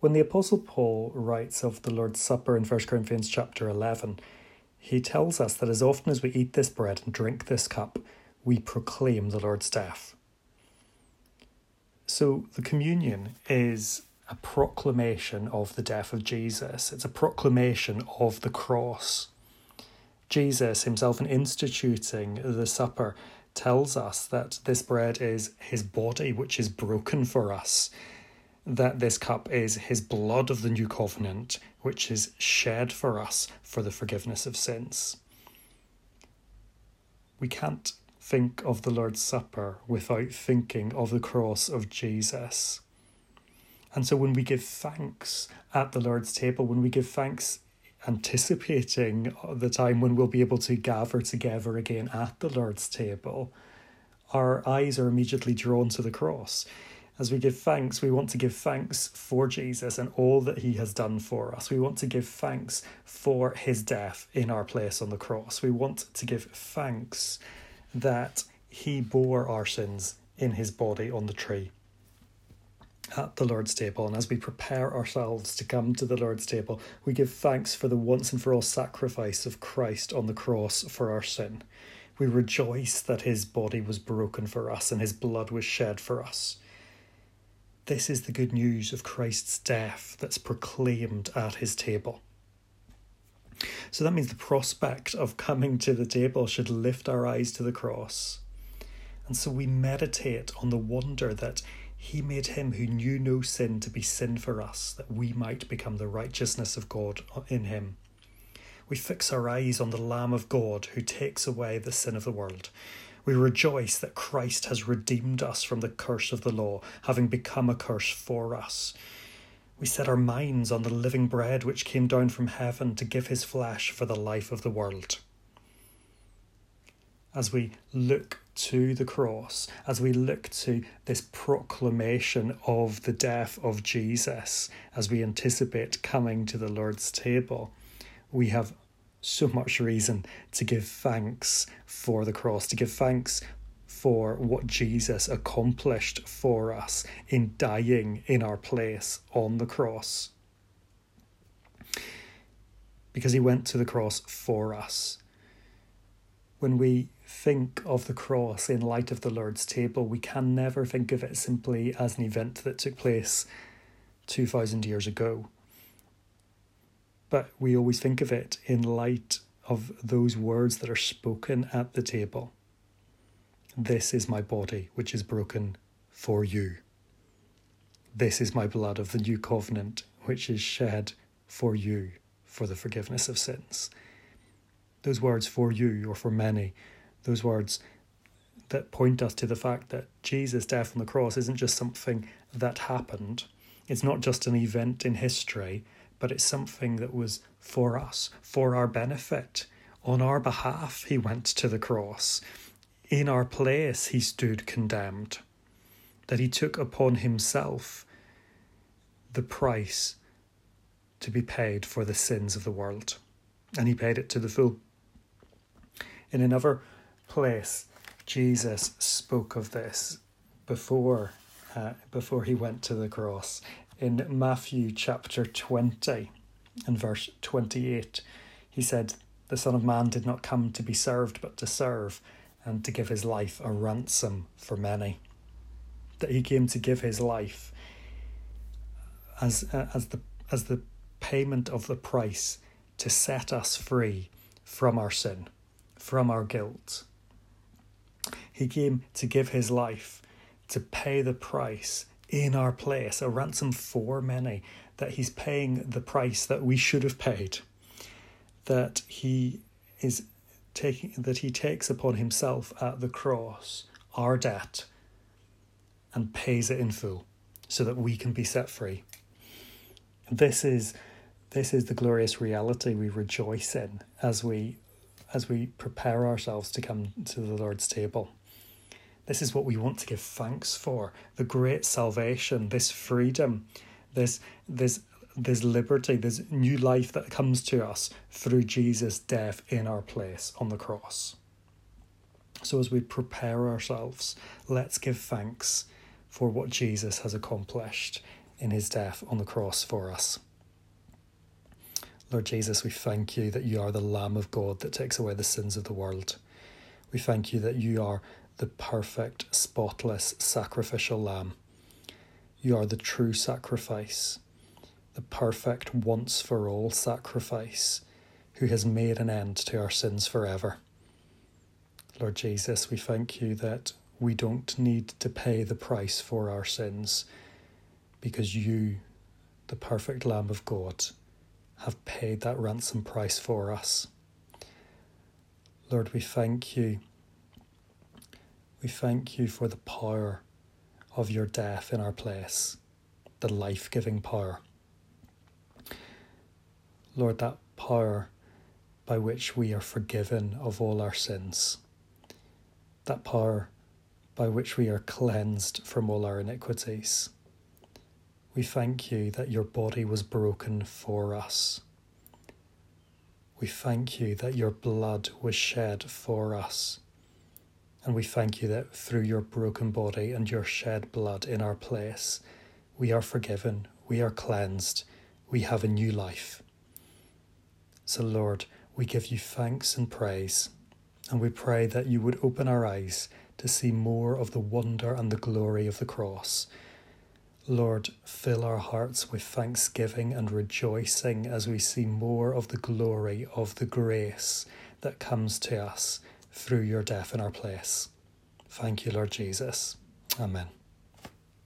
When the Apostle Paul writes of the Lord's Supper in 1 Corinthians chapter 11, he tells us that as often as we eat this bread and drink this cup, we proclaim the Lord's death. So the communion is a proclamation of the death of Jesus, it's a proclamation of the cross. Jesus himself, in instituting the supper, tells us that this bread is his body, which is broken for us, that this cup is his blood of the new covenant, which is shed for us for the forgiveness of sins. We can't think of the Lord's Supper without thinking of the cross of Jesus. And so when we give thanks at the Lord's table, when we give thanks anticipating the time when we'll be able to gather together again at the Lord's table, our eyes are immediately drawn to the cross. As we give thanks, we want to give thanks for Jesus and all that he has done for us. We want to give thanks for his death in our place on the cross. We want to give thanks that he bore our sins in his body on the tree at the Lord's table. And as we prepare ourselves to come to the Lord's table, we give thanks for the once and for all sacrifice of Christ on the cross for our sin. We rejoice that his body was broken for us and his blood was shed for us. This is the good news of Christ's death that's proclaimed at his table. So that means the prospect of coming to the table should lift our eyes to the cross. And so we meditate on the wonder that he made him who knew no sin to be sin for us, that we might become the righteousness of God in him. We fix our eyes on the Lamb of God who takes away the sin of the world. We rejoice that Christ has redeemed us from the curse of the law, having become a curse for us. We set our minds on the living bread which came down from heaven to give his flesh for the life of the world. As we look to the cross, as we look to this proclamation of the death of Jesus, as we anticipate coming to the Lord's table, we have so much reason to give thanks for the cross, to give thanks for what Jesus accomplished for us in dying in our place on the cross. Because he went to the cross for us. When we think of the cross in light of the Lord's table, we can never think of it simply as an event that took place 2,000 years ago. But we always think of it in light of those words that are spoken at the table. This is my body, which is broken for you. This is my blood of the new covenant, which is shed for you for the forgiveness of sins. Those words for you or for many those words that point us to the fact that Jesus' death on the cross isn't just something that happened. It's not just an event in history, but it's something that was for us, for our benefit. On our behalf, he went to the cross. In our place, he stood condemned. That he took upon himself the price to be paid for the sins of the world. And he paid it to the full. In another place, Jesus spoke of this before uh, before he went to the cross in Matthew chapter 20 and verse 28 he said the son of man did not come to be served but to serve and to give his life a ransom for many. That he came to give his life as as the as the payment of the price to set us free from our sin from our guilt. He came to give his life, to pay the price in our place, a ransom for many, that he's paying the price that we should have paid, that he is taking that he takes upon himself at the cross our debt and pays it in full so that we can be set free. This is this is the glorious reality we rejoice in as we as we prepare ourselves to come to the Lord's table. This is what we want to give thanks for the great salvation, this freedom, this, this, this liberty, this new life that comes to us through Jesus' death in our place on the cross. So, as we prepare ourselves, let's give thanks for what Jesus has accomplished in his death on the cross for us. Lord Jesus, we thank you that you are the Lamb of God that takes away the sins of the world. We thank you that you are the perfect, spotless, sacrificial Lamb. You are the true sacrifice, the perfect, once for all sacrifice, who has made an end to our sins forever. Lord Jesus, we thank you that we don't need to pay the price for our sins because you, the perfect Lamb of God, have paid that ransom price for us. Lord, we thank you. We thank you for the power of your death in our place, the life giving power. Lord, that power by which we are forgiven of all our sins, that power by which we are cleansed from all our iniquities. We thank you that your body was broken for us. We thank you that your blood was shed for us. And we thank you that through your broken body and your shed blood in our place, we are forgiven, we are cleansed, we have a new life. So, Lord, we give you thanks and praise, and we pray that you would open our eyes to see more of the wonder and the glory of the cross Lord, fill our hearts with thanksgiving and rejoicing as we see more of the glory of the grace that comes to us through your death in our place. Thank you, Lord Jesus. Amen.